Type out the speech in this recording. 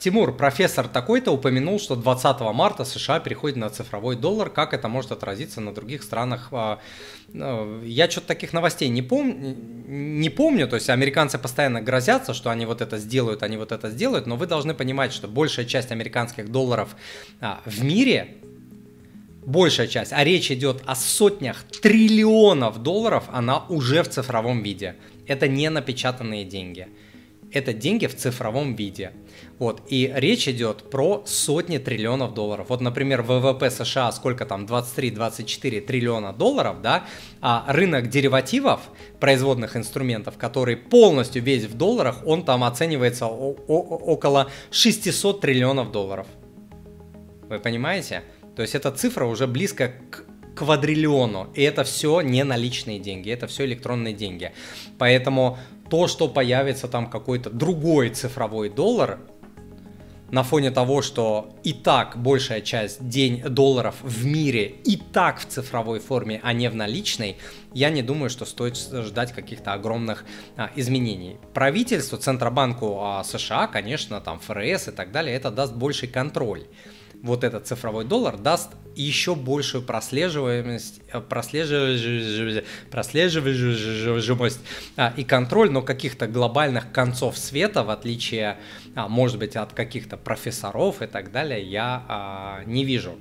Тимур, профессор такой-то упомянул, что 20 марта США переходит на цифровой доллар. Как это может отразиться на других странах? А, ну, я что-то таких новостей не, пом... не помню. То есть американцы постоянно грозятся, что они вот это сделают, они вот это сделают. Но вы должны понимать, что большая часть американских долларов а, в мире большая часть, а речь идет о сотнях триллионов долларов, она уже в цифровом виде. Это не напечатанные деньги это деньги в цифровом виде. Вот, и речь идет про сотни триллионов долларов. Вот, например, ВВП США сколько там, 23-24 триллиона долларов, да, а рынок деривативов, производных инструментов, который полностью весь в долларах, он там оценивается около 600 триллионов долларов. Вы понимаете? То есть эта цифра уже близко к квадриллиону. И это все не наличные деньги, это все электронные деньги. Поэтому то, что появится там какой-то другой цифровой доллар, на фоне того, что и так большая часть день долларов в мире и так в цифровой форме, а не в наличной, я не думаю, что стоит ждать каких-то огромных а, изменений. Правительству, Центробанку а, США, конечно, там ФРС и так далее, это даст больший контроль вот этот цифровой доллар даст еще большую прослеживаемость, э, прослеживаемость, прослеживаемость а, и контроль, но каких-то глобальных концов света, в отличие, а, может быть, от каких-то профессоров и так далее, я а, не вижу.